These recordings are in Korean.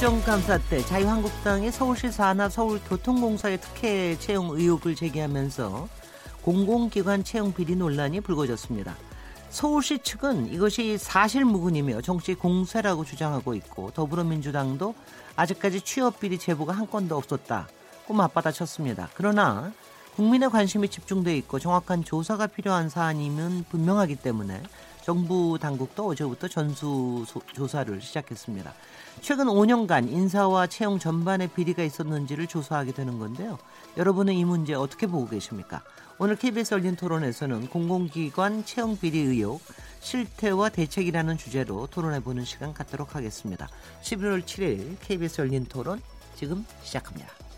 국정감사 때 자유한국당이 서울시 산하 서울교통공사의 특혜 채용 의혹을 제기하면서 공공기관 채용 비리 논란이 불거졌습니다. 서울시 측은 이것이 사실무근이며 정치 공세라고 주장하고 있고 더불어민주당도 아직까지 취업비리 제보가 한 건도 없었다고 맞받아쳤습니다. 그러나 국민의 관심이 집중돼 있고 정확한 조사가 필요한 사안이면 분명하기 때문에 정부 당국도 어제부터 전수 조사를 시작했습니다. 최근 5년간 인사와 채용 전반에 비리가 있었는지를 조사하게 되는 건데요. 여러분은 이 문제 어떻게 보고 계십니까? 오늘 KBS 열린 토론에서는 공공기관 채용 비리 의혹, 실태와 대책이라는 주제로 토론해보는 시간 갖도록 하겠습니다. 11월 7일 KBS 열린 토론 지금 시작합니다.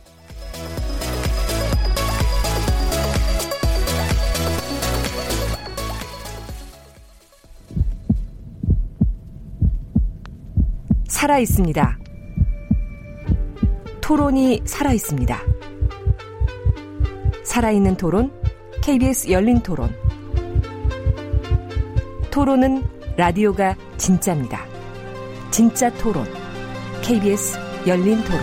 살아 있습니다. 토론이 살아 있습니다. 살아있는 토론, KBS 열린 토론. 토론은 라디오가 진짜입니다. 진짜 토론, KBS 열린 토론.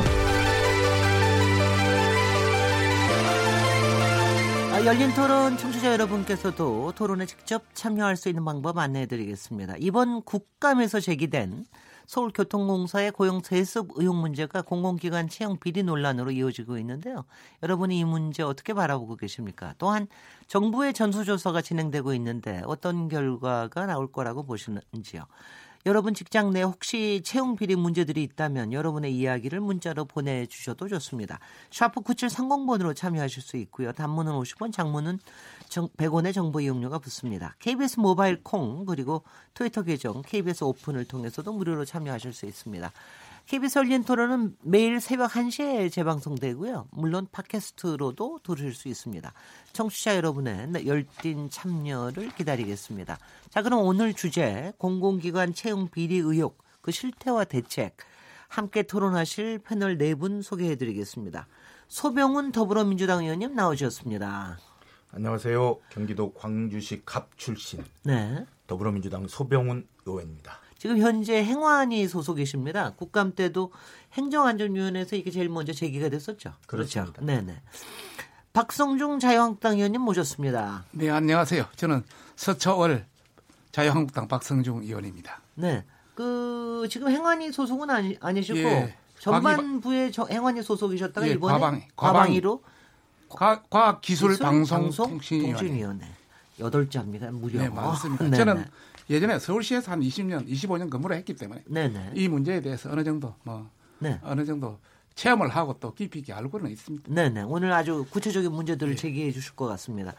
아, 열린 토론 청취자 여러분께서도 토론에 직접 참여할 수 있는 방법 안내해 드리겠습니다. 이번 국감에서 제기된 서울교통공사의 고용 세습 의혹 문제가 공공기관 채용 비리 논란으로 이어지고 있는데요. 여러분이 이 문제 어떻게 바라보고 계십니까? 또한 정부의 전수조사가 진행되고 있는데 어떤 결과가 나올 거라고 보시는지요? 여러분 직장 내 혹시 채용 비리 문제들이 있다면 여러분의 이야기를 문자로 보내주셔도 좋습니다. 샤프 9730번으로 참여하실 수 있고요. 단문은 50원, 장문은 100원의 정보 이용료가 붙습니다. KBS 모바일 콩 그리고 트위터 계정 KBS 오픈을 통해서도 무료로 참여하실 수 있습니다. KBS 열린 토론은 매일 새벽 1시에 재방송되고요. 물론 팟캐스트로도 들으실 수 있습니다. 청취자 여러분의 열띤 참여를 기다리겠습니다. 자, 그럼 오늘 주제 공공기관 채용 비리 의혹 그 실태와 대책 함께 토론하실 패널 네 분 소개해 드리겠습니다. 소병훈 더불어민주당 의원님 나오셨습니다. 안녕하세요. 경기도 광주시 갑 출신 네. 더불어민주당 소병훈 의원입니다. 지금 현재 행안위 소속이십니다. 국감 때도 행정안전위원회에서 이게 제일 먼저 제기가 됐었죠. 그렇죠. 그렇죠. 네네. 박성중 자유한국당 의원님 모셨습니다. 네, 안녕하세요. 저는 서초월 자유한국당 박성중 의원입니다. 네. 그 지금 행안위 소속은 아니, 아니시고 예, 전반부의 행안위 소속이셨다가 예, 이번에 과방, 과방위 로 과학기술방송통신위원회 여덟 자입니다. 무려. 네, 맞습니다. 네, 저는 예전에 서울시에서 한 20년, 25년 근무를 했기 때문에 네네. 이 문제에 대해서 어느 정도 뭐 네. 어느 정도 체험을 하고 또 깊이 있게 알고는 있습니다. 네네. 오늘 아주 구체적인 문제들을 네. 제기해 주실 것 같습니다.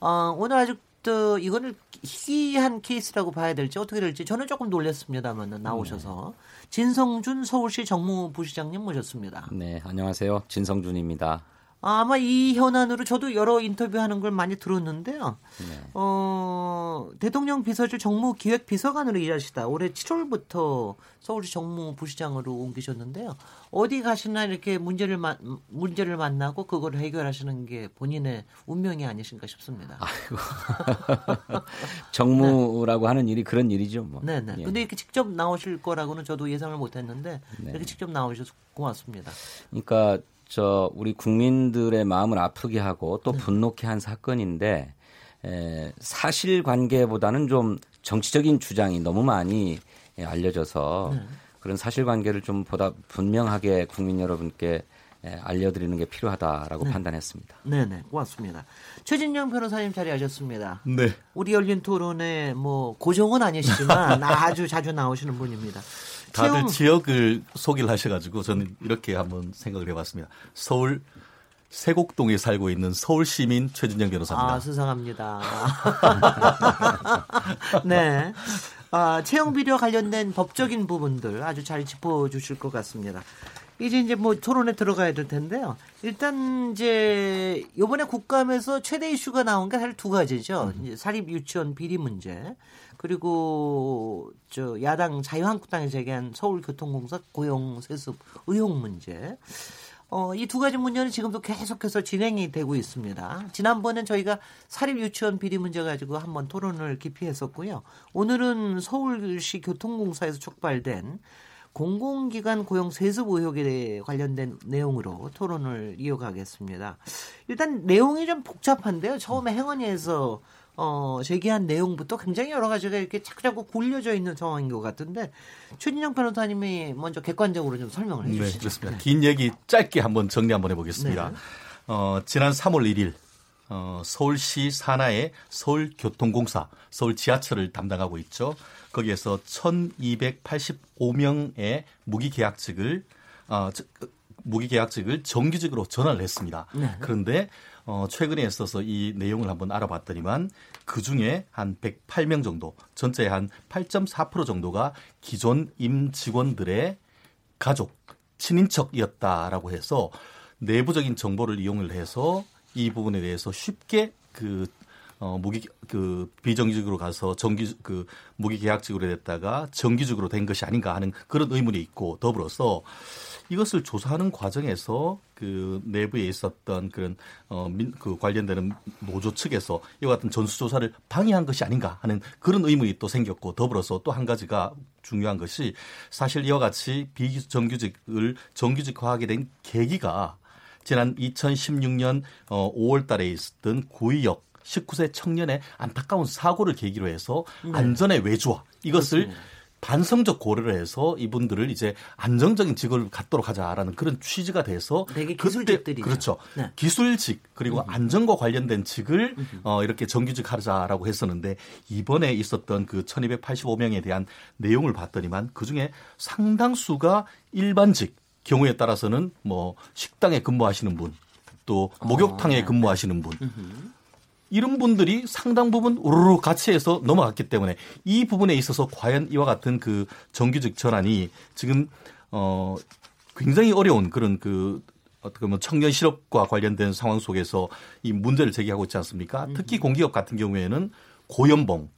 어, 오늘 아주 또 이거는 희귀한 케이스라고 봐야 될지 어떻게 될지 저는 조금 놀랐습니다만 나오셔서 네. 진성준 서울시 정무부시장님 모셨습니다. 네, 안녕하세요. 진성준입니다. 아마 이 현안으로 저도 여러 인터뷰하는 걸 많이 들었는데요. 네. 어, 대통령 비서실 정무기획비서관으로 일하시다 올해 7월부터 서울시 정무부시장으로 옮기셨는데요. 어디 가시나 이렇게 문제를 마, 문제를 만나고 그걸 해결하시는 게 본인의 운명이 아니신가 싶습니다. 아이고. 정무라고 네. 하는 일이 그런 일이죠. 뭐. 네 네. 예. 근데 이렇게 직접 나오실 거라고는 저도 예상을 못 했는데 네. 이렇게 직접 나오셔서 고맙습니다. 그러니까 저 우리 국민들의 마음을 아프게 하고 또 네. 분노케 한 사건인데 에, 사실관계보다는 좀 정치적인 주장이 너무 많이 예, 알려져서 네. 그런 사실관계를 좀 보다 분명하게 국민 여러분께 예, 알려드리는 게 필요하다라고 네. 판단했습니다. 네네 고맙습니다. 최진영 변호사님 자리하셨습니다. 네. 우리 열린 토론에 뭐 고정은 아니시지만 아주 자주 나오시는 분입니다. 다들 채용... 지역 을 소개를 하셔가지고 저는 이렇게 한번 생각을 해봤습니다. 서울 세곡동에 살고 있는 서울 시민 최준영 변호사입니다. 아, 수상합니다. 네. 아, 채용 비리와 관련된 법적인 부분들 아주 잘 짚어 주실 것 같습니다. 이제 이제 뭐 토론에 들어가야 될 텐데요. 일단 이제 요번에 국감에서 최대 이슈가 나온 게 사실 두 가지죠. 음. 이제 사립 유치원 비리 문제 그리고 저 야당 자유한국당이 제기한 서울교통공사 고용 세습 의혹 문제. 어, 이 두 가지 문제는 지금도 계속해서 진행이 되고 있습니다. 지난번엔 저희가 사립 유치원 비리 문제 가지고 한번 토론을 깊이 했었고요. 오늘은 서울시 교통공사에서 촉발된 공공기관 고용 세습 의혹에 관련된 내용으로 토론을 이어가겠습니다. 일단 내용이 좀 복잡한데요. 처음에 행언위에서 어, 제기한 내용부터 굉장히 여러 가지가 이렇게 자꾸자꾸 굴려져 있는 상황인 것 같은데 최진영 변호사님이 먼저 객관적으로 좀 설명을 해 주시죠. 네, 그렇습니다. 네. 긴 얘기 짧게 한번 정리 한번 해보겠습니다. 네. 어, 지난 3월 1일 어, 서울시 산하의 서울교통공사, 서울 지하철을 담당하고 있죠. 거기에서 1,285명의 무기계약직을 어, 무기계약직을 정규직으로 전환을 했습니다. 네. 그런데 어, 최근에 있어서 이 내용을 한번 알아봤더니만 그 중에 한 108명 정도, 전체의 한 8.4% 정도가 기존 임 직원들의 가족, 친인척이었다라고 해서 내부적인 정보를 이용을 해서 이 부분에 대해서 쉽게 그 어, 무기, 그, 비정규직으로 가서 정규, 그, 무기 계약직으로 됐다가 정규직으로 된 것이 아닌가 하는 그런 의문이 있고 더불어서 이것을 조사하는 과정에서 그 내부에 있었던 그런 어, 민, 그 관련되는 노조 측에서 이와 같은 전수조사를 방해한 것이 아닌가 하는 그런 의문이 또 생겼고 더불어서 또 한 가지가 중요한 것이 사실 이와 같이 비정규직을 정규직화하게 된 계기가 지난 2016년 어, 5월 달에 있었던 구의역 19세 청년의 안타까운 사고를 계기로 해서 네. 안전의 외주화 이것을 그렇습니다. 반성적 고려를 해서 이분들을 이제 안정적인 직업을 갖도록 하자라는 그런 취지가 돼서 되게 기술직들이 그렇죠. 네. 기술직 그리고 음. 안전과 관련된 직을 음. 어, 이렇게 정규직 하자라고 했었는데 이번에 있었던 그 1285명에 대한 내용을 봤더니만 그 중에 상당수가 일반직 경우에 따라서는 뭐 식당에 근무하시는 분, 또 목욕탕에 어, 네. 근무하시는 분, 이런 분들이 상당 부분 우르르 같이 해서 넘어갔기 때문에 이 부분에 있어서 과연 이와 같은 그 정규직 전환이 지금 어 굉장히 어려운 그런 그 어떻게 보면 청년 실업과 관련된 상황 속에서 이 문제를 제기하고 있지 않습니까? 특히 공기업 같은 경우에는 고연봉,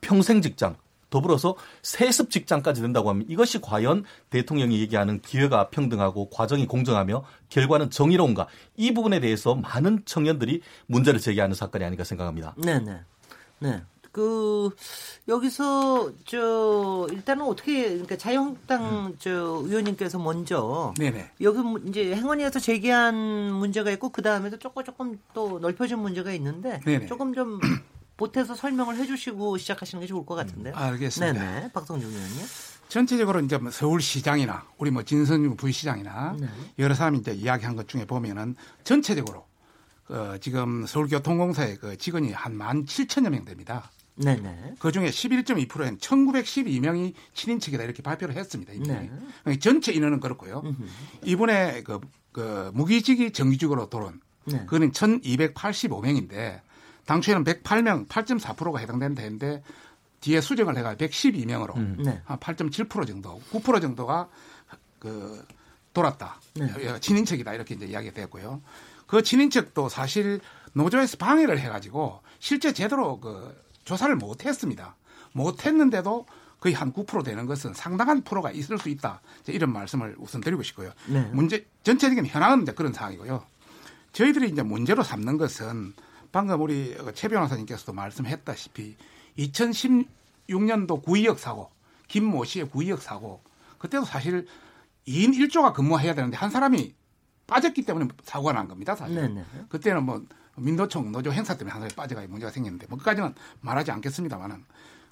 평생 직장, 더불어서 세습 직장까지 된다고 하면 이것이 과연 대통령이 얘기하는 기회가 평등하고 과정이 공정하며 결과는 정의로운가 이 부분에 대해서 많은 청년들이 문제를 제기하는 사건이 아닌가 생각합니다. 네, 네. 네. 그 여기서 저 일단은 어떻게 그러니까 자유한국당 음. 저 의원님께서 먼저 네네. 여기 이제 행원위에서 제기한 문제가 있고 그 다음에도 조금 조금 또 넓혀진 문제가 있는데 네네. 조금 좀 보태서 설명을 해주시고 시작하시는 게 좋을 것 같은데. 음, 알겠습니다. 네네. 박성준 의원님. 전체적으로 이제 뭐 서울시장이나 우리 뭐 진선유 부시장이나 네. 여러 사람이 이제 이야기한 것 중에 보면은 전체적으로 어, 지금 서울교통공사의 그 직원이 한만 7천여 명 됩니다. 네네. 그 중에 11.2%는 1912명이 친인척이다 이렇게 발표를 했습니다. 네. 그러니까 전체 인원은 그렇고요. 음흠. 이번에 그, 그 무기직이 정규직으로 들어온 네. 그거는 1285명인데 당초에는 108명, 8.4%가 해당된다 했는데 뒤에 수정을 해가 112명으로 음. 네. 한8.7% 정도, 9% 정도가 그 돌았다. 네. 친인척이다 이렇게 이제 이야기가 됐고요. 그 친인척도 사실 노조에서 방해를 해가지고 실제 제대로 그 조사를 못했습니다. 못했는데도 거의 한 9% 되는 것은 상당한 프로가 있을 수 있다. 이런 말씀을 우선 드리고 싶고요. 네. 문제 전체적인 현황은 이제 그런 상황이고요. 저희들이 이제 문제로 삼는 것은 방금 우리 최 변호사님께서도 말씀했다시피 2016년도 구의역 사고, 김모 씨의 구의역 사고, 그때도 사실 2인 1조가 근무해야 되는데 한 사람이 빠졌기 때문에 사고가 난 겁니다, 사실. 네네. 그때는 뭐 민노총 노조 행사 때문에 한 사람이 빠져가 문제가 생겼는데 뭐 그까지는 말하지 않겠습니다만은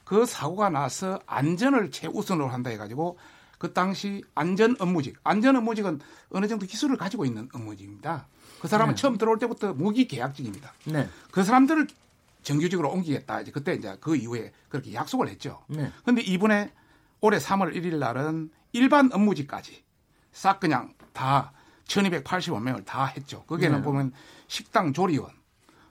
그 사고가 나서 안전을 최우선으로 한다 해가지고 그 당시 안전 업무직, 안전 업무직은 어느 정도 기술을 가지고 있는 업무직입니다. 그 사람은 네. 처음 들어올 때부터 무기 계약직입니다. 네. 그 사람들을 정규직으로 옮기겠다. 이제 그때 이제 그 이후에 그렇게 약속을 했죠. 네. 근데 이번에 올해 3월 1일 날은 일반 업무직까지 싹 그냥 다 1285명을 다 했죠. 거기에는 네. 보면 식당 조리원,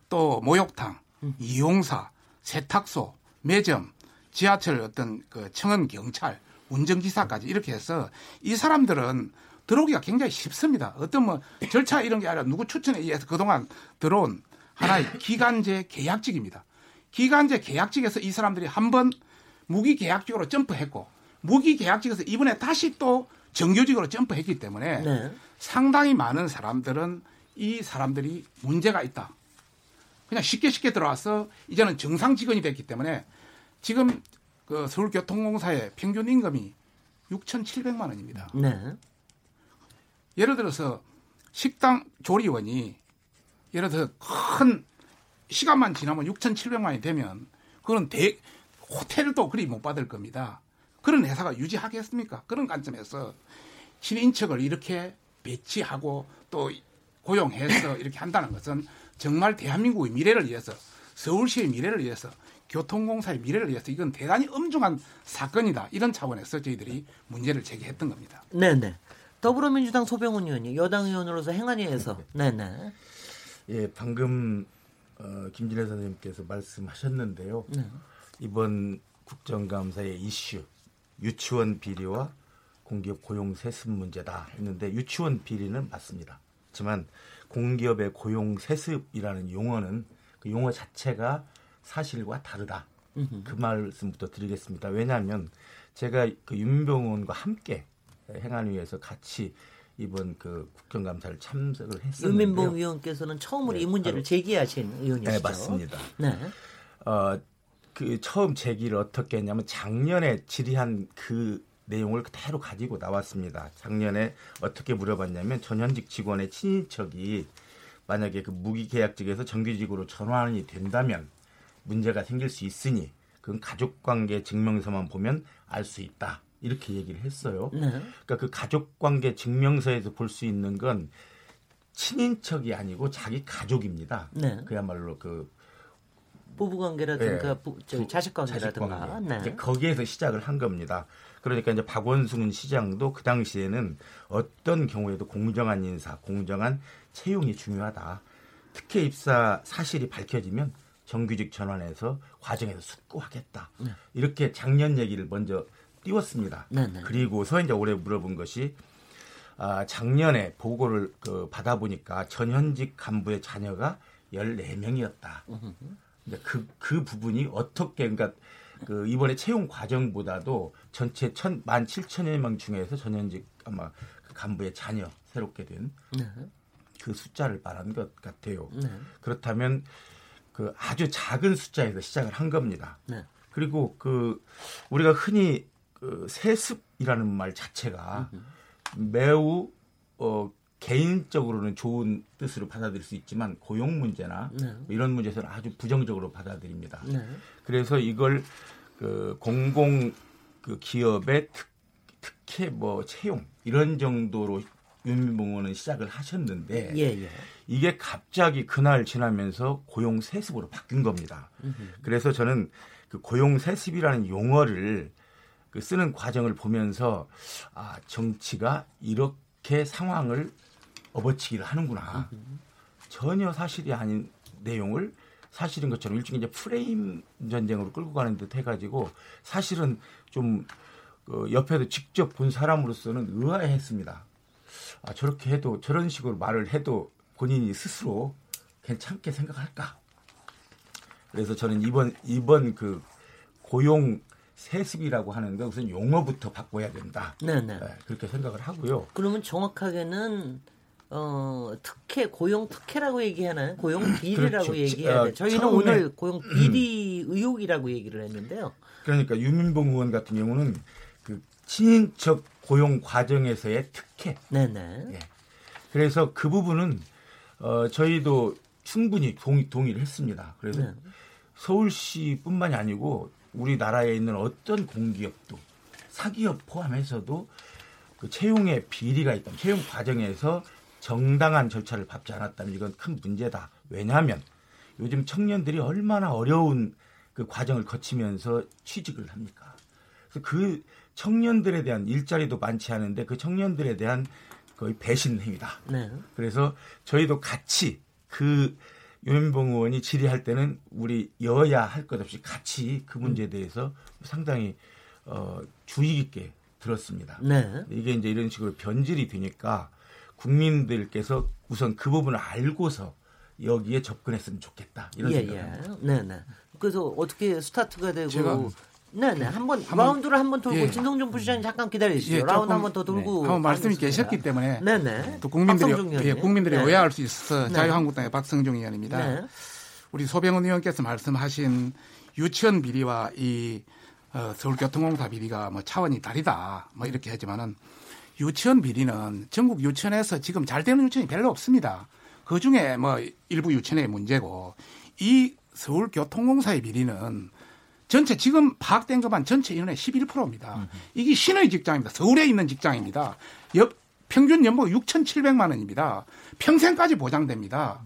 또 목욕탕, 음. 이용사, 세탁소, 매점, 지하철 어떤 그 청원 경찰, 운전기사까지 이렇게 해서 이 사람들은 들어오기가 굉장히 쉽습니다. 어떤 뭐 절차 이런 게 아니라 누구 추천에 의해서 그동안 들어온 하나의 기간제 계약직입니다. 기간제 계약직에서 이 사람들이 한 번 무기 계약직으로 점프했고 무기 계약직에서 이번에 다시 또 정규직으로 점프했기 때문에 네. 상당히 많은 사람들은 이 사람들이 문제가 있다. 그냥 쉽게 쉽게 들어와서 이제는 정상 직원이 됐기 때문에 지금 그 서울교통공사의 평균 임금이 6,700만 원입니다. 네. 예를 들어서 식당 조리원이 예를 들어서 큰 시간만 지나면 6,700만 원이 되면 그건 대 호텔도 그리 못 받을 겁니다. 그런 회사가 유지하겠습니까? 그런 관점에서 신인척을 이렇게 배치하고 또 고용해서 이렇게 한다는 것은 정말 대한민국의 미래를 위해서 서울시의 미래를 위해서 교통공사의 미래를 위해서 이건 대단히 엄중한 사건이다. 이런 차원에서 저희들이 문제를 제기했던 겁니다. 네네. 더불어민주당 소병훈 의원이 여당 의원으로서 행안위에서 네네. 예, 방금 어, 김진애 선생님께서 말씀하셨는데요. 네. 이번 국정감사의 이슈 유치원 비리와 공기업 고용 세습 문제다 했는데 유치원 비리는 맞습니다. 하지만 공기업의 고용 세습이라는 용어는 그 용어 자체가 사실과 다르다. 그 말씀부터 드리겠습니다. 왜냐하면 제가 그 윤병원과 함께 행안위 에서 같이 이번 그 국정감사를 참석을 했었는데요. 윤민봉 의원께서는 처음으로 네, 이 문제를 제기하신 의원이시죠? 네, 맞습니다. 네. 어, 그 처음 제기를 어떻게 했냐면 작년에 질의한 그 내용을 그대로 가지고 나왔습니다. 작년에 어떻게 물어봤냐면 전현직 직원의 친인척이 만약에 그 무기계약직에서 정규직으로 전환이 된다면 문제가 생길 수 있으니 그건 가족관계 증명서만 보면 알 수 있다. 이렇게 얘기를 했어요. 네. 그러니까 그 가족관계 증명서에서 볼 수 있는 건 친인척이 아니고 자기 가족입니다. 네. 그야말로 그 부부관계라든가 네. 부, 자식관계라든가 자식 네. 거기에서 시작을 한 겁니다. 그러니까 이제 박원순 시장도 그 당시에는 어떤 경우에도 공정한 인사, 공정한 채용이 중요하다. 특혜 입사 사실이 밝혀지면 정규직 전환해서 과정에서 숙고하겠다. 네. 이렇게 작년 얘기를 먼저 띄웠습니다. 네, 네. 그리고서 이제 올해 물어본 것이 아, 작년에 보고를 그 받아보니까 전현직 간부의 자녀가 14명이었다. 근데 그, 그 부분이 어떻게, 그러니까 그 이번에 채용 과정보다도 전체 천, 만 7천여 명 중에서 전현직 아마 그 간부의 자녀 새롭게 된그 네. 숫자를 말한 것 같아요. 네. 그렇다면 그 아주 작은 숫자에서 시작을 한 겁니다. 네. 그리고 그 우리가 흔히 그 세습이라는 말 자체가 매우 어 개인적으로는 좋은 뜻으로 받아들일 수 있지만 고용 문제나 네. 뭐 이런 문제에서는 아주 부정적으로 받아들입니다. 네. 그래서 이걸 그 공공 그 기업의 특, 특혜 뭐 채용 이런 정도로 윤민봉원은 시작을 하셨는데 예, 예. 이게 갑자기 그날 지나면서 고용 세습으로 바뀐 겁니다. 음흠. 그래서 저는 그 고용 세습이라는 용어를 그 쓰는 과정을 보면서 아 정치가 이렇게 상황을 업어치기를 하는구나. 전혀 사실이 아닌 내용을 사실인 것처럼 일종의 이제 프레임 전쟁으로 끌고 가는 듯 해가지고 사실은 좀그 옆에도 직접 본 사람으로서는 의아했습니다. 아, 저렇게 해도 저런 식으로 말을 해도 본인이 스스로 괜찮게 생각할까? 그래서 저는 이번 이번 그 고용 세습이라고 하는데 우선 용어부터 바꿔야 된다. 네네. 네, 그렇게 생각을 하고요. 그러면 정확하게는 어, 특혜, 고용 특혜라고 얘기하나요? 고용 비리라고 그렇죠. 얘기해야 돼. 어, 저희는 오늘 고용 비리 의혹이라고 얘기를 했는데요. 그러니까 유민봉 의원 같은 경우는 그 친인척 고용 과정에서의 특혜. 네네. 예. 그래서 그 부분은 어, 저희도 충분히 동의, 동의를 했습니다. 그래서 네. 서울시뿐만이 아니고 우리나라에 있는 어떤 공기업도 사기업 포함해서도 그 채용에 비리가 있다. 채용 과정에서 정당한 절차를 밟지 않았다면 이건 큰 문제다. 왜냐하면 요즘 청년들이 얼마나 어려운 그 과정을 거치면서 취직을 합니까? 그래서 그 청년들에 대한 일자리도 많지 않은데 그 청년들에 대한 거의 배신 행위다. 네. 그래서 저희도 같이 그 유명봉 의원이 질의할 때는 우리 여야 할 것 없이 같이 그 문제에 대해서 상당히 어, 주의 깊게 들었습니다. 네. 이게 이제 이런 식으로 변질이 되니까 국민들께서 우선 그 부분을 알고서 여기에 접근했으면 좋겠다 이런 예, 생각입니다. 예. 네, 네. 그래서 어떻게 스타트가 되고 제가 네, 네. 한번 한번- 라운드를 한 번 돌고 예. 진성준 부시장님 잠깐 기다리시죠. 예, 라운드 조금- 한번 더 돌고 한번 말씀이. 계셨기 때문에 네, 네. 또 국민들이 예. 국민들이 네. 오해할 수 있어서 네. 자유한국당의 박성중 의원입니다. 네. 우리 소병원 의원께서 말씀하신 유치원 비리와 이 어, 서울교통공사 비리가 뭐 차원이 다르다 뭐 이렇게 하지만은 유치원 비리는 전국 유치원에서 지금 잘 되는 유치원이 별로 없습니다. 그 중에 뭐 일부 유치원의 문제고 이 서울교통공사의 비리는 전체 지금 파악된 것만 전체 인원의 11%입니다. 이게 신의 직장입니다. 서울에 있는 직장입니다. 옆, 평균 연봉 6,700만 원입니다. 평생까지 보장됩니다.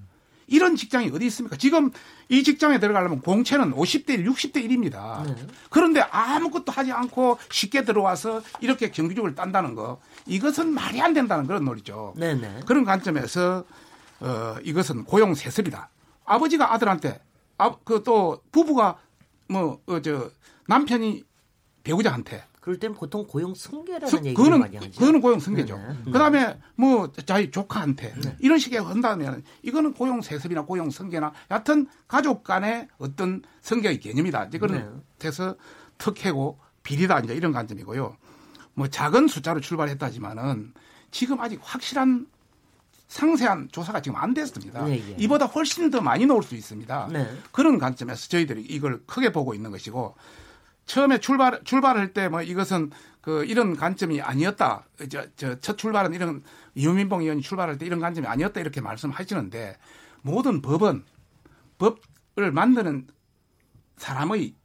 이런 직장이 어디 있습니까? 지금 이 직장에 들어가려면 공채는 50대 1, 60대 1입니다. 그런데 아무것도 하지 않고 쉽게 들어와서 이렇게 경기직을 딴다는 거 이것은 말이 안 된다는 그런 논리죠. 네, 네. 그런 관점에서 어, 이것은 고용 세습이다. 아버지가 아들한테 아, 그 또 부부가 뭐저 남편이 배우자한테 그럴 땐 보통 고용 승계라는 스- 얘기를 그거는 많이 하죠. 그거는 고용 승계죠. 네, 네. 그다음에 뭐 자기 조카한테 이런 식의 한다면 이거는 고용 세습이나 고용 승계나 여하튼 가족 간의 어떤 성격의 개념이다. 이제 그런 네. 데서 특혜고 비리다 이제 이런 관점이고요. 뭐 작은 숫자로 출발했다지만은 지금 아직 확실한 상세한 조사가 지금 안 됐습니다. 예, 예. 이보다 훨씬 더 많이 나올 수 있습니다. 네. 그런 관점에서 저희들이 이걸 크게 보고 있는 것이고 처음에 출발 출발할 때 뭐 이것은 그 이런 관점이 아니었다. 저저첫 출발은 이런 이유민봉 의원이 출발할 때 이런 관점이 아니었다 이렇게 말씀하시는데 모든 법은 법을 만드는 사람의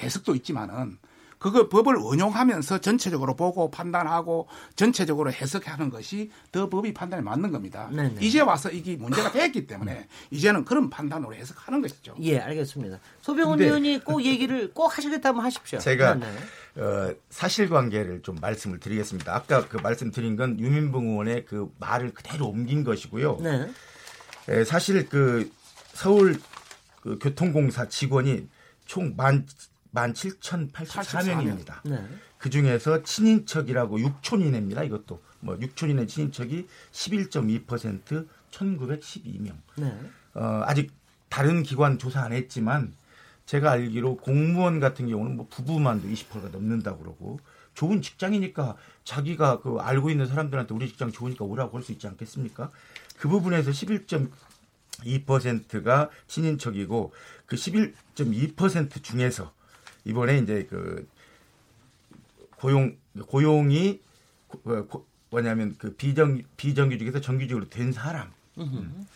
해석도 있지만은 그거 법을 운용하면서 전체적으로 보고 판단하고 전체적으로 해석하는 것이 더 법이 판단에 맞는 겁니다. 네네. 이제 와서 이게 문제가 됐기 때문에 이제는 그런 판단으로 해석하는 것이죠. 예, 알겠습니다. 소병훈 근데- 의원이 꼭 얘기를 꼭 하시겠다면 하십시오. 제가 네, 네. 어, 사실관계를 좀 말씀을 드리겠습니다. 아까 그 말씀드린 건 유민봉 의원의 그 말을 그대로 옮긴 것이고요. 네. 에, 사실 그 서울 그 교통공사 직원이 총 만, 만 7,084명입니다. 네. 그 중에서 친인척이라고 6촌이네입니다. 이것도 뭐 6촌이네 친인척이 11.2% 1,912명. 네. 어, 아직 다른 기관 조사 안 했지만 제가 알기로 공무원 같은 경우는 뭐 부부만도 20%가 넘는다고 그러고 좋은 직장이니까 자기가 그 알고 있는 사람들한테 우리 직장 좋으니까 오라고 할 수 있지 않겠습니까? 그 부분에서 11.2%가 친인척이고 그 11.2% 중에서 이번에 이제 그 고용 고용이 고- 어, 고- 뭐냐면 그 비정 비정규직에서 정규직으로 된 사람 음.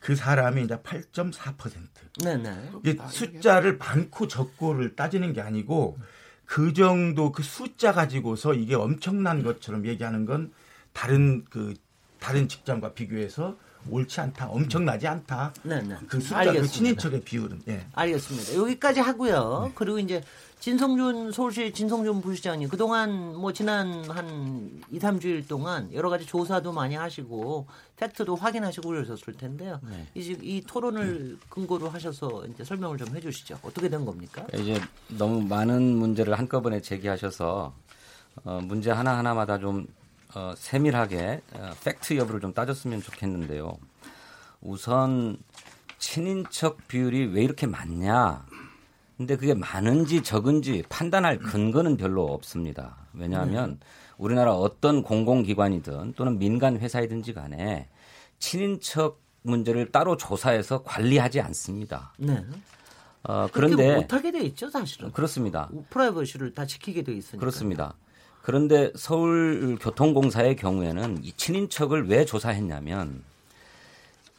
그 사람이 이제 8.4%. 네, 네. 이게 숫자를 많고 적고를 따지는 게 아니고 그 정도 그 숫자 가지고서 이게 엄청난 것처럼 얘기하는 건 다른 그 다른 직장과 비교해서 옳지 않다, 엄청나지 않다. 네, 네. 그 숫자, 알겠습니다. 그 친인척의 비율은 예. 알겠습니다. 여기까지 하고요. 그리고 이제 진성준 서울시 진성준 부시장님 그동안 뭐 지난 한 2, 3주일 동안 여러 가지 조사도 많이 하시고 팩트도 확인하시고 그러셨을 텐데요. 이제 이 토론을 근거로 하셔서 이제 설명을 좀 해 주시죠. 어떻게 된 겁니까? 이제 너무 많은 문제를 한꺼번에 제기하셔서 어, 문제 하나 하나마다 좀 어, 세밀하게 어, 팩트 여부를 좀 따졌으면 좋겠는데요. 우선 친인척 비율이 왜 이렇게 많냐? 근데 그게 많은지 적은지 판단할 근거는 별로 없습니다. 왜냐하면 우리나라 어떤 공공기관이든 또는 민간 회사이든지 간에 친인척 문제를 따로 조사해서 관리하지 않습니다. 네. 어, 그런데 그런데 못하게 돼 있죠, 사실은. 그렇습니다. 프라이버시를 다 지키게 돼 있으니까. 그렇습니다. 그런데 서울교통공사의 경우에는 이 친인척을 왜 조사했냐면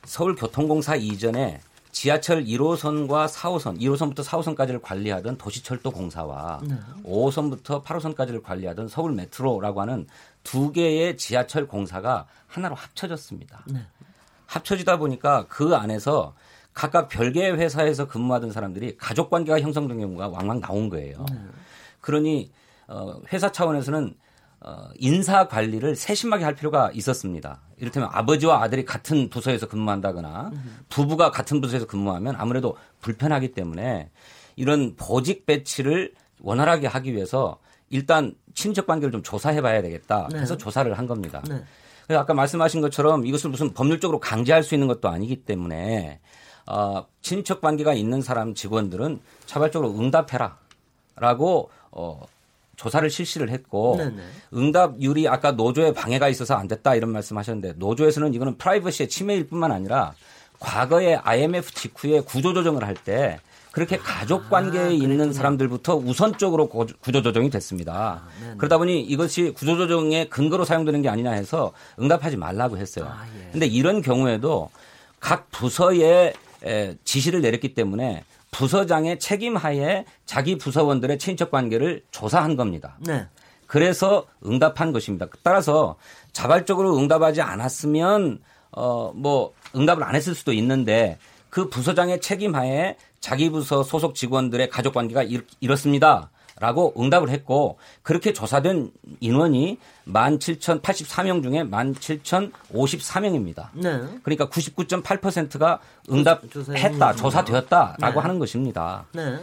서울교통공사 이전에 지하철 1호선과 4호선, 1호선부터 4호선까지를 관리하던 도시철도공사와 5호선부터 8호선까지를 관리하던 서울 메트로라고 하는 두 개의 지하철 공사가 하나로 합쳐졌습니다. 합쳐지다 보니까 그 안에서 각각 별개의 회사에서 근무하던 사람들이 가족 관계가 형성된 경우가 왕왕 나온 거예요. 그러니 어, 회사 차원에서는 어, 인사 관리를 세심하게 할 필요가 있었습니다. 이를테면 아버지와 아들이 같은 부서에서 근무한다거나 부부가 같은 부서에서 근무하면 아무래도 불편하기 때문에 이런 보직 배치를 원활하게 하기 위해서 일단 친인척 관계를 좀 조사해 봐야 되겠다. 네. 해서 조사를 한 겁니다. 네. 그래서 아까 말씀하신 것처럼 이것을 무슨 법률적으로 강제할 수 있는 것도 아니기 때문에 어, 친인척 관계가 있는 사람 직원들은 자발적으로 응답해라 라고 어, 조사를 실시를 했고 네네. 응답률이 아까 노조에 방해가 있어서 안 됐다 이런 말씀하셨는데 노조에서는 이거는 프라이버시의 침해일 뿐만 아니라 과거에 IMF 직후에 구조조정을 할 때 그렇게 가족 관계에 아, 있는 사람들부터 우선적으로 고- 구조조정이 됐습니다. 아. 그러다 보니 이것이 구조조정의 근거로 사용되는 게 아니냐 해서 응답하지 말라고 했어요. 아, 예. 근데 이런 경우에도 각 부서에 에, 지시를 내렸기 때문에 부서장의 책임 하에 자기 부서원들의 친인척 관계를 조사한 겁니다. 네. 그래서 응답한 것입니다. 따라서 자발적으로 응답하지 않았으면 어 뭐 응답을 안 했을 수도 있는데 그 부서장의 책임 하에 자기 부서 소속 직원들의 가족 관계가 이렇- 이렇습니다. 라고 응답을 했고 그렇게 조사된 인원이 17,084명 중에 17,054명입니다. 네. 그러니까 99.8%가 조사에 응답했다. 조사되었다라고 네. 하는 것입니다. 네.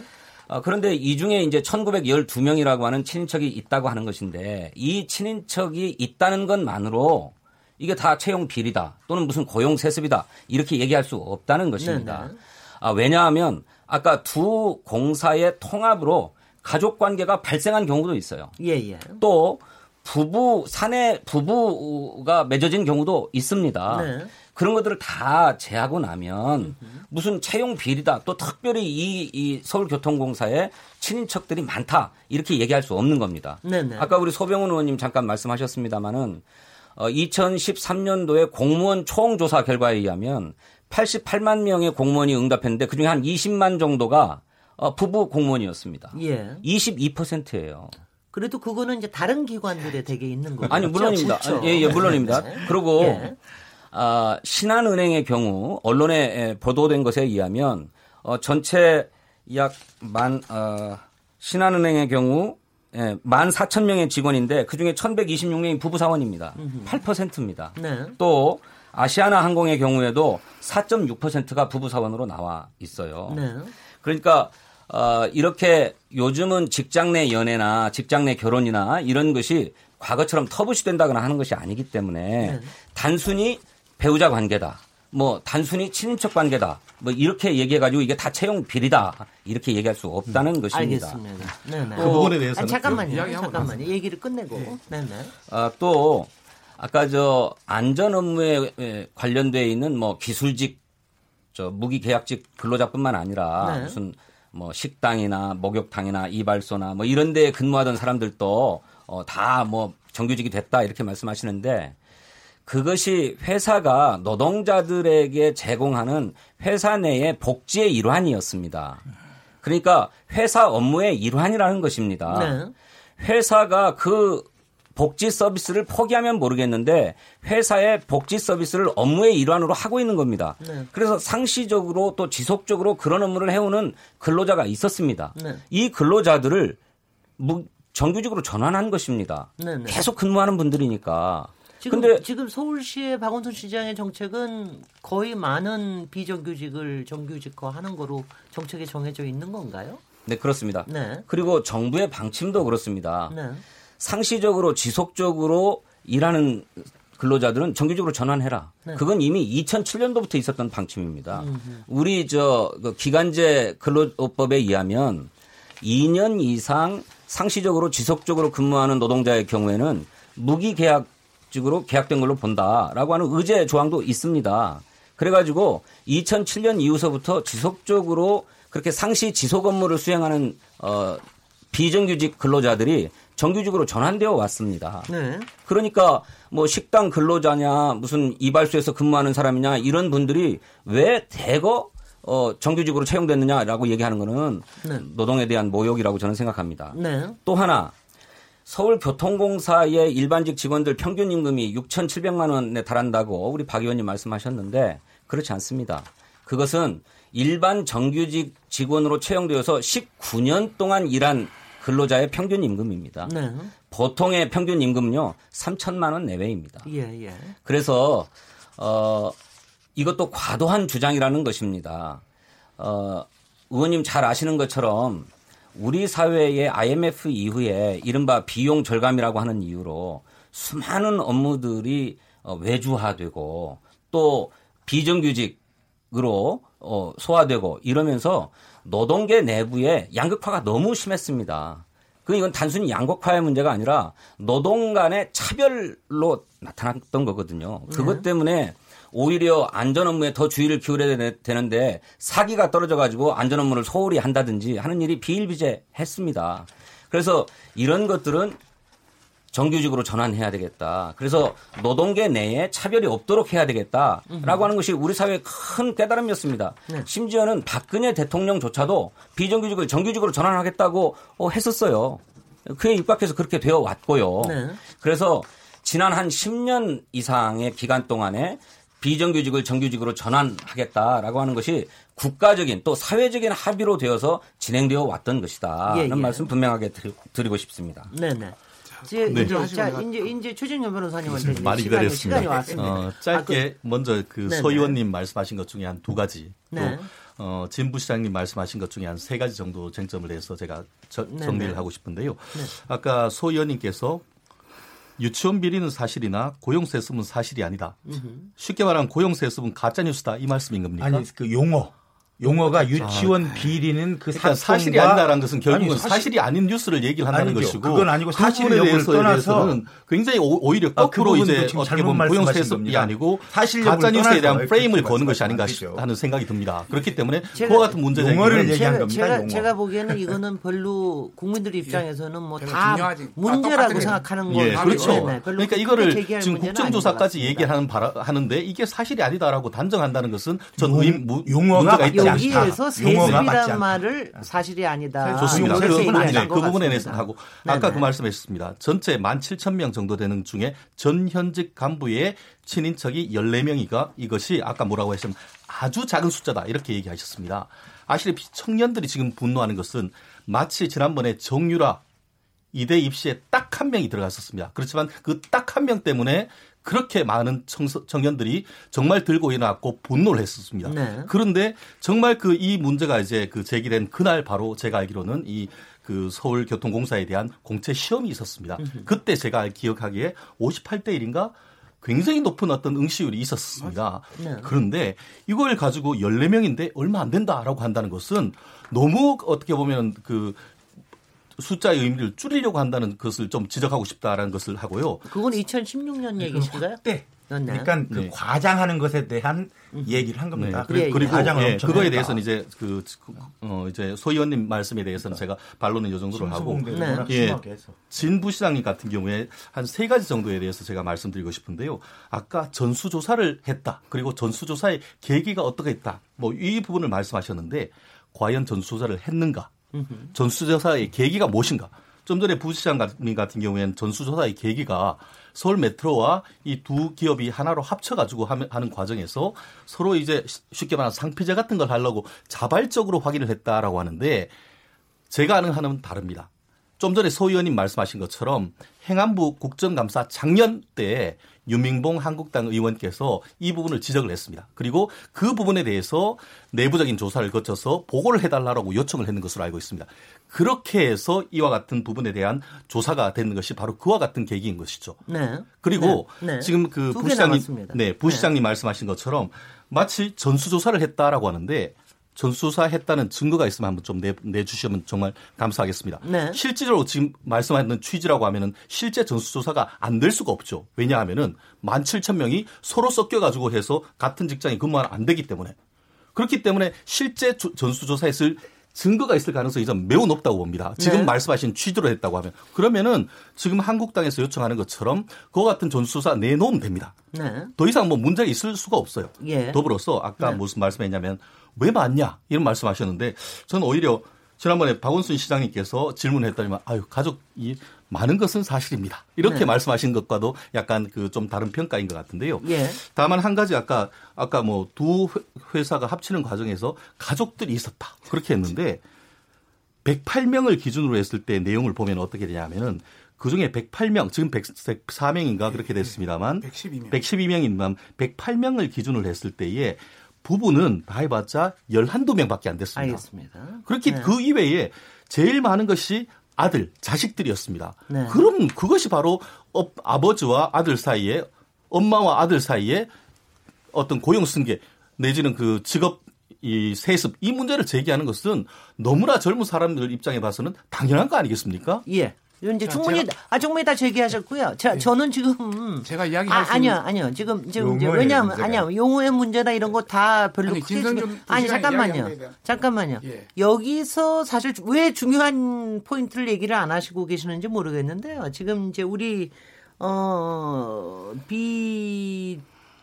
어, 그런데 이 중에 이제 1912명이라고 하는 친인척이 있다고 하는 것인데 이 친인척이 있다는 것만으로 이게 다 채용 비리다 또는 무슨 고용 세습이다 이렇게 얘기할 수 없다는 것입니다. 네네. 아, 왜냐하면 아까 두 공사의 통합으로 가족 관계가 발생한 경우도 있어요. 예, 예. 또 부부 사내 부부가 맺어진 경우도 있습니다. 네. 그런 것들을 다 제하고 나면 무슨 채용 비리다 또 특별히 이, 이 서울교통공사에 친인척들이 많다 이렇게 얘기할 수 없는 겁니다. 네네. 아까 우리 소병훈 의원님 잠깐 말씀하셨습니다마는 어, 2013년도에 공무원 총조사 결과에 의하면 88만 명의 공무원이 응답했는데 그중에 한 20만 정도가 어, 부부 공무원이었습니다. 예. 22%예요. 그래도 그거는 이제 다른 기관들에 되게 있는 거죠. 아니 물론입니다. 그렇죠? 예, 예, 물론입니다. 네. 그리고 예. 아, 신한은행의 경우 언론에 에, 보도된 것에 의하면 어, 전체 약만 어, 신한은행의 경우 예, 14,000명의 직원인데 그중에 1,126명이 부부 사원입니다. 8%입니다. 네. 또 아시아나 항공의 경우에도 4.6%가 부부 사원으로 나와 있어요. 네. 그러니까 어, 이렇게 요즘은 직장 내 연애나 직장 내 결혼이나 이런 것이 과거처럼 터부시 된다거나 하는 것이 아니기 때문에 네. 단순히 배우자 관계다. 뭐 단순히 친인척 관계다. 뭐 이렇게 얘기해 가지고 이게 다 채용 비리다. 이렇게 얘기할 수 없다는 것입니다. 알겠습니다. 네네. 그 부분에 대해서는 아니, 잠깐만요. 잠깐만요. 얘기를 끝내고. 네 네. 아, 또 아까 저 안전 업무에 에, 관련돼 있는 뭐 기술직 저 무기 계약직 근로자뿐만 아니라 네. 무슨 뭐 식당이나 목욕탕이나 이발소나 뭐 이런 데에 근무하던 사람들도 어, 다 뭐 정규직이 됐다 이렇게 말씀하시는데 그것이 회사가 노동자들에게 제공하는 회사 내의 복지의 일환이었습니다. 그러니까 회사 업무의 일환이라는 것입니다. 네. 회사가 그 복지 서비스를 포기하면 모르겠는데 회사의 복지 서비스를 업무의 일환으로 하고 있는 겁니다. 네. 그래서 상시적으로 또 지속적으로 그런 업무를 해오는 근로자가 있었습니다. 네. 이 근로자들을 무- 정규직으로 전환한 것입니다. 네, 네. 계속 근무하는 분들이니까. 지금 근데 지금 서울시의 박원순 시장의 정책은 거의 많은 비정규직을 정규직화하는 거로 정책에 정해져 있는 건가요? 네 그렇습니다. 네. 그리고 정부의 방침도 그렇습니다. 네. 상시적으로 지속적으로 일하는 근로자들은 정규직으로 전환해라. 네. 그건 이미 2007년도부터 있었던 방침입니다. 우리 저그 기간제 근로법에 의하면 2년 이상 상시적으로 지속적으로 근무하는 노동자의 경우에는 무기 계약직으로 계약된 걸로 본다라고 하는 의제 조항도 있습니다. 그래가지고 2007년 이후서부터 지속적으로 그렇게 상시 지속 업무를 수행하는 어 비정규직 근로자들이 정규직으로 전환되어 왔습니다. 네. 그러니까 뭐 식당 근로자냐 무슨 이발소에서 근무하는 사람이냐 이런 분들이 왜 대거 어 정규직으로 채용됐느냐라고 얘기하는 거는 네. 노동에 대한 모욕이라고 저는 생각합니다. 네. 또 하나 서울교통공사의 일반직 직원들 평균 임금이 6,700만 원에 달한다고 우리 박 의원님 말씀하셨는데 그렇지 않습니다. 그것은 일반 정규직 직원으로 채용되어서 19년 동안 일한 근로자의 평균 임금입니다. 네. 보통의 평균 임금은요 3천만 원 내외입니다. 예, 예. 그래서 어 이것도 과도한 주장이라는 것입니다. 어 의원님 잘 아시는 것처럼 우리 사회의 IMF 이후에 이른바 비용 절감이라고 하는 이유로 수많은 업무들이 어, 외주화되고 또 비정규직으로 어, 소화되고 이러면서 노동계 내부에 양극화가 너무 심했습니다. 그 이건 단순히 양극화의 문제가 아니라 노동 간의 차별로 나타났던 거거든요. 그것 네. 때문에 오히려 안전 업무에 더 주의를 기울여야 되는데 사기가 떨어져 가지고 안전 업무를 소홀히 한다든지 하는 일이 비일비재했습니다. 그래서 이런 것들은 정규직으로 전환해야 되겠다. 그래서 노동계 내에 차별이 없도록 해야 되겠다라고 하는 것이 우리 사회의 큰 깨달음이었습니다. 네. 심지어는 박근혜 대통령조차도 비정규직을 정규직으로 전환하겠다고 어, 했었어요. 그에 입각해서 그렇게 되어 왔고요. 네. 그래서 지난 한 10년 이상의 기간 동안에 비정규직을 정규직으로 전환하겠다라고 하는 것이 국가적인 또 사회적인 합의로 되어서 진행되어 왔던 것이다. 예, 예. 는 말씀 분명하게 드리고 싶습니다. 네네. 이제, 네. 이제, 자, 이제, 이제 최진영 변호사님한테 많이 시간이, 시간이 왔습니다. 어, 짧게 아, 그, 먼저 그 서 의원님 말씀하신 것 중에 한 두 가지 네. 또 어, 진 부시장님 말씀하신 것 중에 한 세 가지 정도 쟁점을 해서 제가 저, 정리를 하고 싶은데요. 네. 아까 소 의원님께서 유치원 비리는 사실이나 고용 세습은 사실이 아니다. 쉽게 말하면 고용 세습은 가짜 뉴스다 이 말씀인 겁니까? 아니 그 용어 용어가 그렇죠. 유치원 아, 비리는 그 그러니까 사실이 아니다라는 것은 결국은 아니, 사실, 이 아닌 뉴스를 얘기를 한다는 아니죠. 것이고 그건 아니고 사실에 대해서 떠나서 굉장히 오히려 아, 거꾸로 아, 그 이제 어떻게 보면 고용세습이 아니고 가짜 뉴스에 대한 프레임을 거는 것이 아닌가 하는 생각이 듭니다. 그렇기 때문에 제가, 그와 같은 문제 용어를 얘기한 겁니다. 제가, 제가 보기에는 이거는 별로 국민들 입장에서는 뭐 다 문제라고 생각하는 거 예, 그렇죠. 네, 네 그러니까 이거를 지금 국정조사까지 얘기하는 하는데 이게 사실이 아니다라고 단정한다는 것은 전 용어가 있다. 여기에서 세습이란 말을 사실이 아니다. 좋습니다. 그, 네, 그 부분에 대해서 하고 아까 그 말씀하셨습니다. 전체 1 7 0 0 0명 정도 되는 중에 전현직 간부의 친인척이 14명이가 이것이 아까 뭐라고 했으면 아주 작은 숫자다 이렇게 얘기하셨습니다. 아시다시피 청년들이 지금 분노하는 것은 마치 지난번에 정유라 이대 입시에 딱 한 명이 들어갔었습니다. 그렇지만 그 딱 한 명 때문에 그렇게 많은 청소, 청년들이 정말 들고 일어났고 분노를 했었습니다. 네. 그런데 정말 그 이 문제가 이제 그 제기된 그날 바로 제가 알기로는 이그 서울교통공사에 대한 공채 시험이 있었습니다. 그때 제가 기억하기에 58대 1인가 굉장히 높은 어떤 응시율이 있었습니다. 네. 그런데 이걸 가지고 14명인데 얼마 안 된다라고 한다는 것은 너무 어떻게 보면 그 숫자의 의미를 줄이려고 한다는 것을 좀 지적하고 싶다라는 것을 하고요. 그건 2016년 얘기신가요? 네. 그러니까 그 네. 과장하는 것에 대한 음. 얘기를 한 겁니다. 네. 예, 그리고 예, 그거에 대해서는 이제 그 어, 이제 소 의원님 말씀에 대해서는 제가 반론은 이 정도로 하고 네. 예, 진 부 시장님 같은 경우에 한 세 가지 정도에 대해서 제가 말씀드리고 싶은데요. 아까 전수 조사를 했다. 그리고 전수 조사의 계기가 어떻게 했다. 뭐 이 부분을 말씀하셨는데 과연 전수 조사를 했는가? 전수조사의 계기가 무엇인가? 좀 전에 부시장 같은 경우에는 전수조사의 계기가 서울 메트로와 이 두 기업이 하나로 합쳐가지고 하는 과정에서 서로 이제 쉽게 말하면 상피제 같은 걸 하려고 자발적으로 확인을 했다라고 하는데 제가 아는 하는 다릅니다. 좀 전에 소 의원님 말씀하신 것처럼 행안부 국정감사 작년 때 유민봉 한국당 의원께서 이 부분을 지적을 했습니다. 그리고 그 부분에 대해서 내부적인 조사를 거쳐서 보고를 해달라고 요청을 했는 것으로 알고 있습니다. 그렇게 해서 이와 같은 부분에 대한 조사가 되는 것이 바로 그와 같은 계기인 것이죠. 네. 그리고 네. 네. 지금 그 부시장님, 네, 부시장님 네. 말씀하신 것처럼 마치 전수조사를 했다라고 하는데 전수조사했다는 증거가 있으면 한번 좀 내, 내주시면 정말 감사하겠습니다. 네. 실질적으로 지금 말씀하는 취지라고 하면은 실제 전수조사가 안 될 수가 없죠. 왜냐하면은 17,000명이 서로 섞여가지고 해서 같은 직장에 근무하면 안 되기 때문에 그렇기 때문에 실제 전수조사했을 증거가 있을 가능성이 좀 매우 높다고 봅니다. 지금 네. 말씀하신 취지로 했다고 하면 그러면은 지금 한국당에서 요청하는 것처럼 그와 같은 전수조사 내놓으면 됩니다. 네. 더 이상 뭐 문제가 있을 수가 없어요. 예. 더불어서 아까 네. 무슨 말씀했냐면 왜 맞냐 이런 말씀하셨는데 저는 오히려 지난번에 박원순 시장님께서 질문했더니만 아유 가족이 많은 것은 사실입니다. 이렇게 네. 말씀하신 것과도 약간 그 좀 다른 평가인 것 같은데요. 예. 다만 한 가지 아까 아까 뭐 두 회사가 합치는 과정에서 가족들이 있었다 그렇게 했는데 108명을 기준으로 했을 때 내용을 보면 어떻게 되냐면은 그 중에 108명, 지금 104명인가 그렇게 됐습니다만 112명. 112명이면 108명을 기준으로 했을 때에 부부는 다 해봤자 11, 2명밖에 안 됐습니다. 알겠습니다. 그렇게 네. 그 이외에 제일 많은 것이 아들, 자식들이었습니다. 네. 그럼 그것이 바로 어, 아버지와 아들 사이에 엄마와 아들 사이에 어떤 고용 승계 내지는 그 직업 이 세습 이 문제를 제기하는 것은 너무나 젊은 사람들 입장에 봐서는 당연한 거 아니겠습니까? 예. 이제 자, 충분히 제가- 아 충분히 다 제기하셨고요. 자, 예. 저는 지금 제가 이야기할 아, 수 아니요, 아니요. 지금 지금 이제 왜냐하면 문제가 아니요, 용어의 문제나 이런 거 다 별로 아니, 크게 지금- 두 아니 잠깐만요, 잠깐만요. 예. 여기서 사실 왜 중요한 포인트를 얘기를 안 하시고 계시는지 모르겠는데요. 지금 이제 우리 어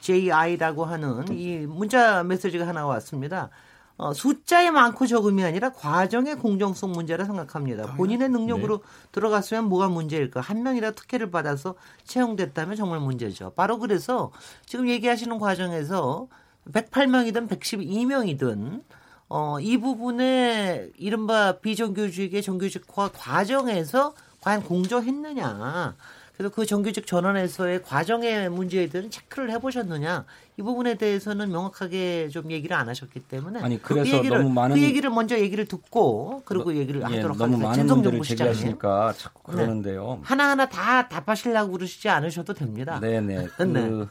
BJI라고 하는 이 문자 메시지가 하나 왔습니다. 어, 숫자의 많고 적음이 아니라 과정의 공정성 문제라 생각합니다. 본인의 능력으로 들어갔으면 뭐가 문제일까? 한 명이라 특혜를 받아서 채용됐다면 정말 문제죠. 바로 그래서 지금 얘기하시는 과정에서 108명이든 112명이든 어, 이 부분에 이른바 비정규직의 정규직화 과정에서 과연 공정했느냐. 그래서 그 정규직 전환에서의 과정의 대한 체크를 해보셨느냐. 이 부분에 대해서는 명확하게 좀 얘기를 안 하셨기 때문에. 아니, 그 그래서 얘기를, 너무 많은- 그 얘기를 먼저 얘기를 듣고 그리고 얘기를 예, 하도록 너무 하겠습니다. 많은 진성준 문제를. 제기하시니까 자꾸 그러는데요. 하나하나 다 답하시려고 그러시지 않으셔도 됩니다. 네네. 그 네.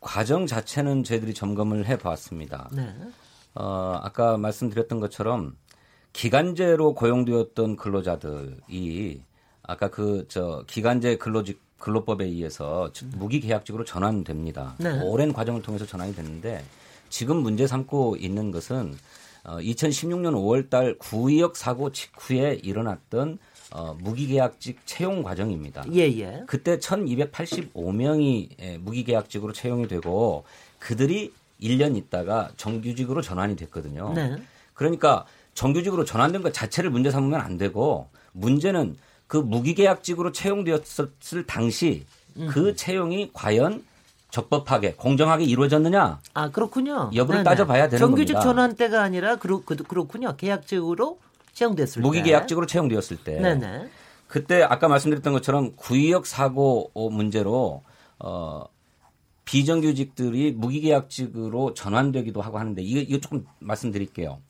과정 자체는 저희들이 점검을 해봤습니다. 네. 어, 아까 말씀드렸던 것처럼 기간제로 고용되었던 근로자들이 아까 그 저 기간제 근로직 근로법에 의해서 무기계약직으로 전환됩니다. 네. 오랜 과정을 통해서 전환이 됐는데 지금 문제 삼고 있는 것은 어, 2016년 5월달 구의역 사고 직후에 일어났던 어, 무기계약직 채용 과정입니다. 예, 예. 그때 1285명이 무기계약직으로 채용이 되고 그들이 1년 있다가 정규직으로 전환이 됐거든요. 네. 그러니까 정규직으로 전환된 것 자체를 문제 삼으면 안 되고 문제는 그 무기계약직으로 채용되었을 당시 그 채용이 과연 적법하게 공정하게 이루어졌느냐 아 그렇군요. 여부를 따져봐야 되는 정규직 겁니다. 전환 때가 아니라 그렇, 그, 그렇군요. 계약직으로 채용됐을 때. 무기계약직으로 채용되었을 때 네네. 그때 아까 말씀드렸던 것처럼 구의역 사고 문제로 어 비정규직들이 무기계약직으로 전환되기도 하고 하는데 이거, 이거 조금 말씀드릴게요.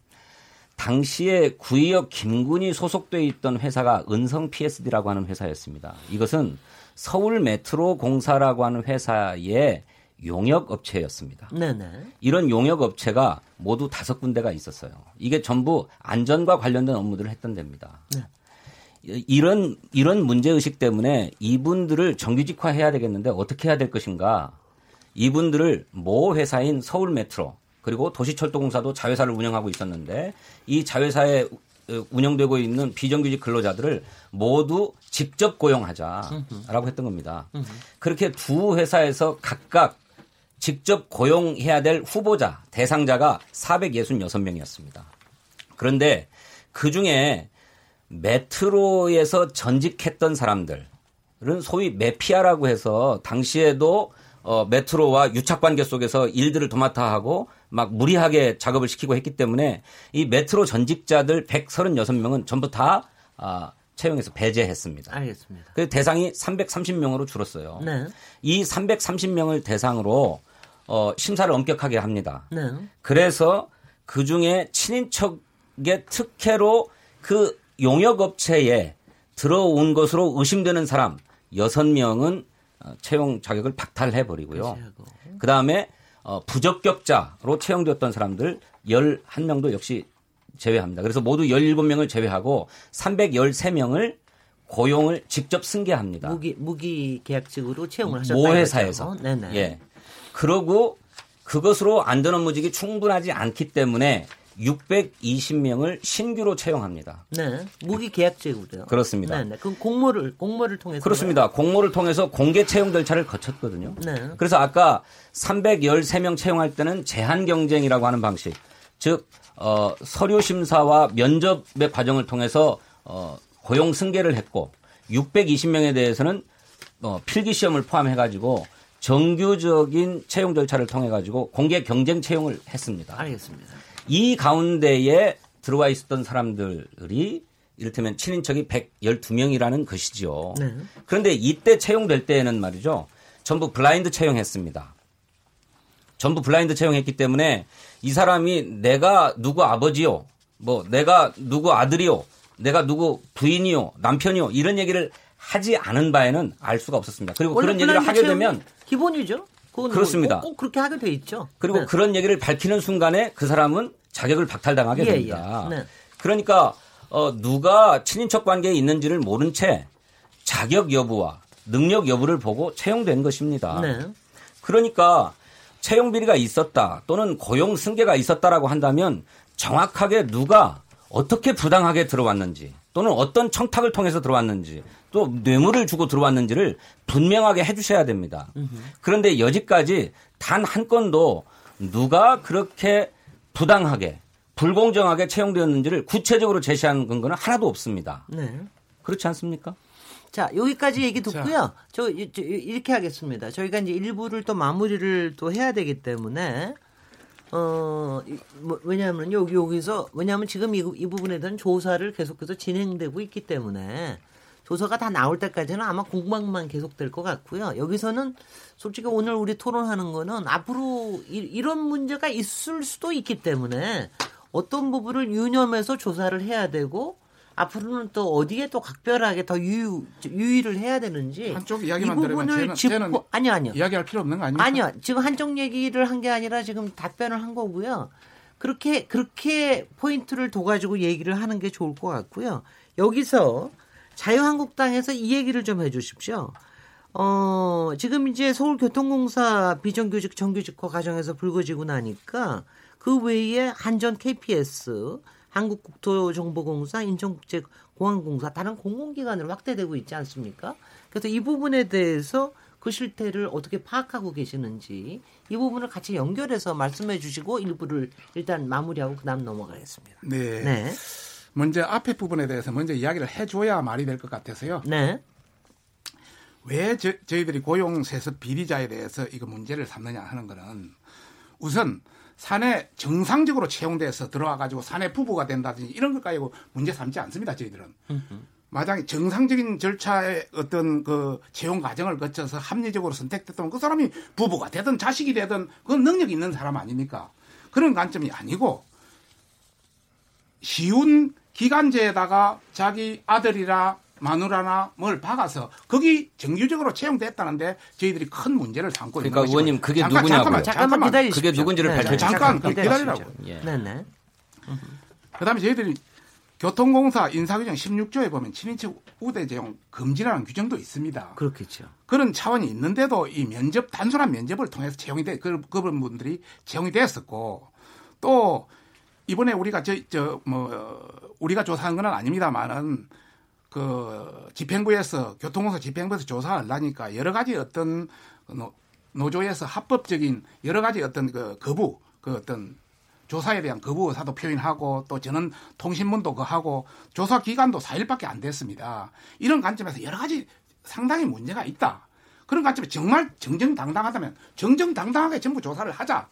당시에 구의역 김군이 소속돼 있던 회사가 은성 PSD라고 하는 회사였습니다. 이것은 서울 메트로 공사라고 하는 회사의 용역 업체였습니다. 네네. 이런 용역 업체가 모두 다섯 군데가 있었어요. 이게 전부 안전과 관련된 업무들을 했던 데입니다. 네. 이런 이런 문제 의식 때문에 이분들을 정규직화해야 되겠는데 어떻게 해야 될 것인가? 이분들을 모 회사인 서울 메트로 그리고 도시철도공사도 자회사를 운영하고 있었는데 이 자회사에 어, 운영되고 있는 비정규직 근로자들을 모두 직접 고용하자라고 했던 겁니다. 그렇게 두 회사에서 각각 직접 고용해야 될 후보자, 대상자가 466명이었습니다. 그런데 그 중에 메트로에서 전직했던 사람들은 소위 메피아라고 해서 당시에도 어, 메트로와 유착 관계 속에서 일들을 도맡아 하고 막 무리하게 작업을 시키고 했기 때문에 이 메트로 전직자들 136명은 전부 다 아, 채용해서 배제했습니다. 알겠습니다. 그 대상이 330명으로 줄었어요. 네. 이 330명을 대상으로 어, 심사를 엄격하게 합니다. 네. 그래서 그 중에 친인척의 특혜로 그 용역업체에 들어온 것으로 의심되는 사람 6명은 어, 채용 자격을 박탈해 버리고요. 그 다음에 어, 부적격자로 채용되었던 사람들 11명도 역시 제외합니다. 그래서 모두 17명을 제외하고 313명을 고용을 직접 승계합니다. 무기 무기 계약직으로 채용을 하셨다. 모 이거죠? 회사에서. 네네. 예. 그러고 그것으로 안전 업무직이 충분하지 않기 때문에 620명을 신규로 채용합니다. 네. 무기 계약직으로요. 그렇습니다. 네 네. 그 공모를 공모를 통해서 그렇습니다. 공모를 통해서 공개 채용 절차를 거쳤거든요. 네. 그래서 아까 313명 채용할 때는 제한 경쟁이라고 하는 방식, 즉 어, 서류 심사와 면접의 과정을 통해서 어, 고용 승계를 했고 620명에 대해서는 어, 필기 시험을 포함해 가지고 정규적인 채용 절차를 통해 가지고 공개 경쟁 채용을 했습니다. 알겠습니다. 이 가운데에 들어와 있었던 사람들이 이를테면 친인척이 112명이라는 것이지요. 네. 그런데 이때 채용될 때에는 말이죠. 전부 블라인드 채용했습니다. 전부 블라인드 채용했기 때문에 이 사람이 내가 누구 아버지요, 뭐 내가 누구 아들이요, 내가 누구 부인이요, 남편이요 이런 얘기를 하지 않은 바에는 알 수가 없었습니다. 그리고 그런 얘기를 하게 되면 기본이죠. 그렇습니다. 꼭, 꼭, 그렇게 하게 돼 있죠. 그리고 네. 그런 얘기를 밝히는 순간에 그 사람은 자격을 박탈당하게 예, 됩니다. 예. 네. 그러니까 어, 누가 친인척 관계에 있는지를 모른 채 자격 여부와 능력 여부를 보고 채용된 것입니다. 네. 그러니까 채용 비리가 있었다 또는 고용 승계가 있었다라고 한다면 정확하게 누가 어떻게 부당하게 들어왔는지 또는 어떤 청탁을 통해서 들어왔는지 또 뇌물을 주고 들어왔는지를 분명하게 해주셔야 됩니다. 그런데 여지까지 단 한 건도 누가 그렇게 부당하게 불공정하게 채용되었는지를 구체적으로 제시하는 근거는 하나도 없습니다. 네. 그렇지 않습니까? 자, 여기까지 얘기 듣고요. 저, 이- 저, 이렇게 하겠습니다. 저희가 이제 일부를 또 마무리를 또 해야 되기 때문에 어, 이- 뭐, 왜냐하면 여기, 여기서, 왜냐하면 지금 이, 이 부분에 대한 조사를 계속해서 진행되고 있기 때문에 조사가 다 나올 때까지는 아마 공방만 계속될 것 같고요. 여기서는 솔직히 오늘 우리 토론하는 거는 앞으로 이, 런 문제가 있을 수도 있기 때문에 어떤 부분을 유념해서 조사를 해야 되고 앞으로는 또 어디에 또 각별하게 더 유의, 유의를 해야 되는지 한쪽 이야기만 이 들으면 부분을 쟤는- 짚고 아니요 아니요 이야기할 필요 없는 거 아닙니까? 아니요. 지금 한쪽 얘기를 한 게 아니라 지금 답변을 한 거고요. 그렇게 그렇게 포인트를 둬 가지고 얘기를 하는 게 좋을 것 같고요. 여기서 자유한국당에서 이 얘기를 좀 해주십시오. 어, 지금 이제 서울교통공사 비정규직 정규직화 과정에서 불거지고 나니까 그 외에 한전 KPS, 한국국토정보공사, 인천국제공항공사 다른 공공기관으로 확대되고 있지 않습니까? 그래서 이 부분에 대해서 그 실태를 어떻게 파악하고 계시는지 이 부분을 같이 연결해서 말씀해 주시고 일부를 일단 마무리하고 그다음 넘어가겠습니다. 네. 네. 먼저 앞에 부분에 대해서 먼저 이야기를 해줘야 말이 될 것 같아서요. 네. 왜 저, 저희들이 고용 세습 비리자에 대해서 이거 문제를 삼느냐 하는 거는 우선 사내 정상적으로 채용돼서 들어와 가지고 사내 부부가 된다든지 이런 것 가지고 문제 삼지 않습니다. 저희들은. 마땅히 정상적인 절차의 어떤 그 채용 과정을 거쳐서 합리적으로 선택됐던 그 사람이 부부가 되든 자식이 되든 그건 능력 있는 사람 아닙니까? 그런 관점이 아니고 쉬운 기간제에다가 자기 아들이나 마누라나 뭘 박아서 거기 정규적으로 채용됐다는데 저희들이 큰 문제를 삼고 있는 그러니까 것이고. 의원님 그게 잠깐, 누구냐고요? 잠깐만, 잠깐만. 기다리십시오. 그게 누군지를 밝혀주세요. 잠깐 기다리십시오. 기다리라고. 예. 네 네. 그다음에 저희들이 교통공사 인사규정 16조에 보면 친인척 우대 제용 금지라는 규정도 있습니다. 그렇겠죠. 그런 차원이 있는데도 이 면접 단순한 면접을 통해서 채용이 돼 그, 그런 분들이 채용이 됐었고 또 이번에 우리가 저 저 뭐 우리가 조사한 건 아닙니다만은 그 집행부에서 교통공사 집행부에서 조사를 하니까 여러 가지 어떤 노, 노조에서 합법적인 여러 가지 어떤 그 거부 그 어떤 조사에 대한 거부 의사도 표현하고 또 저는 통신문도 그 하고 조사 기간도 4일밖에 안 됐습니다. 이런 관점에서 여러 가지 상당히 문제가 있다. 그런 관점에 정말 정정당당하다면 정정당당하게 전부 조사를 하자.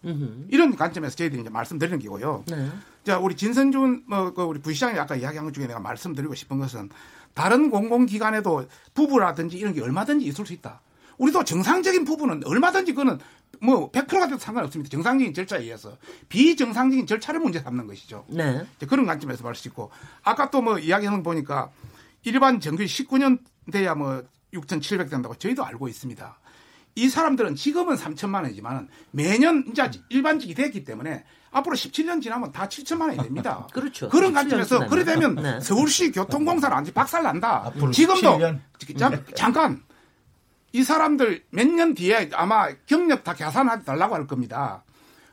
이런 관점에서 저희들이 이제 말씀드리는 거고요. 네. 자, 우리 진선준 뭐, 그 우리 부시장이 아까 이야기한 것 중에 내가 말씀드리고 싶은 것은 다른 공공기관에도 부부라든지 이런 게 얼마든지 있을 수 있다. 우리도 정상적인 부분은 얼마든지 그거는 뭐 100%가 돼도 상관없습니다. 정상적인 절차에 의해서 비정상적인 절차를 문제 삼는 것이죠. 네. 이제 그런 관점에서 볼수 있고 아까 또 뭐 이야기하는 거 보니까 일반 정규 19년 돼야 뭐 6,700 된다고 저희도 알고 있습니다. 이 사람들은 지금은 3천만 원이지만 매년 이제 일반직이 됐기 때문에 앞으로 17년 지나면 다 7천만 원이 됩니다. 그렇죠. 그런 17년 관점에서. 그래 되면 네. 서울시 교통공사는 완전 박살 난다. 앞으로 지금도 17년? 잠, 잠깐 이 사람들 몇 년 뒤에 아마 경력 다 계산해 달라고 할 겁니다.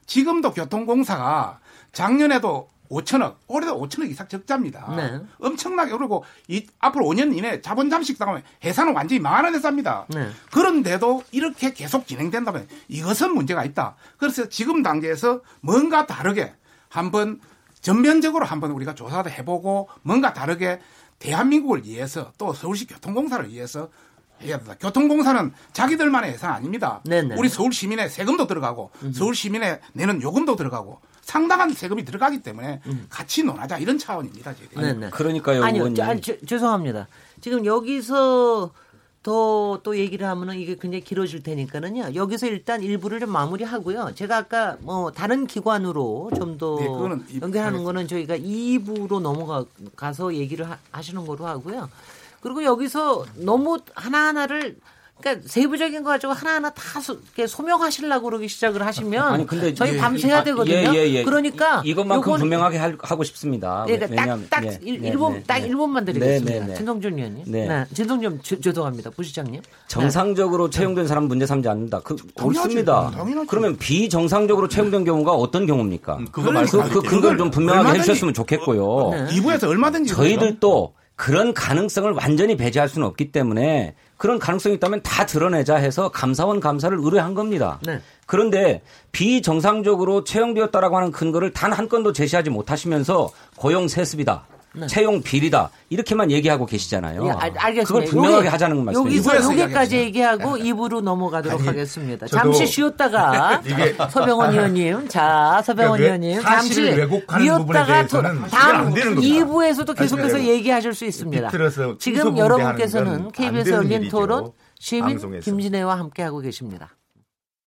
지금도 교통공사가 작년에도 5천억, 올해도 5천억 이상 적자입니다. 네. 엄청나게 오르고 이 앞으로 5년 이내 자본 잠식 당하면 회사는 완전히 망하는 회사입니다. 네. 그런데도 이렇게 계속 진행된다면 이것은 문제가 있다. 그래서 지금 단계에서 뭔가 다르게 한번 전면적으로 한번 우리가 조사도 해보고 뭔가 다르게 대한민국을 위해서 또 서울시 교통공사를 위해서 해야 된다. 교통공사는 자기들만의 예산 아닙니다. 네네. 우리 서울 시민의 세금도 들어가고 서울 시민의 내는 요금도 들어가고 상당한 세금이 들어가기 때문에 같이 논하자 이런 차원입니다. 저희들이. 네네. 그러니까요, 아니요, 의원님. 저, 아니, 저- 죄송합니다. 지금 여기서 더 또 얘기를 하면은 이게 굉장히 길어질 테니까는요. 여기서 일단 일부를 좀 마무리하고요. 제가 아까 뭐 다른 기관으로 좀더 네, 연결하는 거는 저희가 2부로 넘어가서 얘기를 하, 하시는 거로 하고요. 그리고 여기서 너무 하나하나를 그러니까 세부적인 거 가지고 하나하나 다 소, 소명하시려고 그러기 시작을 하시면 아니, 근데 저희 예, 밤새야 아, 되거든요. 예, 예, 예. 그러니까 이, 것만큼 요건- 분명하게 할- 하고 싶습니다. 예, 그러니까 왜냐하면- 딱, 딱 네, 일- 네, 일본 네, 딱 네. 1분만 네, 드리겠습니다. 네, 네. 진성준 의원님. 네. 네. 진성준 죄- 죄송합니다. 부시장님. 정상적으로 채용된 사람 문제 삼지 않는다. 그. 옳습니다. 그러면 비정상적으로 채용된 경우가 어떤 경우입니까? 음, 그거 말씀 그, 그 근거를 좀 분명하게 얼마든지- 해주셨으면 좋겠고요. 네. 2부에서 얼마든지 저희들도 그런 가능성을 완전히 배제할 수는 없기 때문에 그런 가능성이 있다면 다 드러내자 해서 감사원 감사를 의뢰한 겁니다. 네. 그런데 비정상적으로 채용되었다라고 하는 근거를 단 한 건도 제시하지 못하시면서 고용 세습이다. 채용 비리다. 이렇게만 얘기하고 계시잖아요. 예, 알, 알겠습니다. 그걸 분명하게 하자는 말씀이에요. 여기서 여기까지. 얘기하고 입으로 넘어가도록 아니, 하겠습니다. 잠시 쉬었다가 이게- 서병원 의원님, 자 서병원 그러니까 왜 의원님 잠시 쉬었다가 다음 안 되는 겁니다. 2부에서도 계속해서 사실은 얘기하실 수 있습니다. 지금 여러분께서는 KBS 열린. 토론 시민. 김진애와 함께하고 계십니다.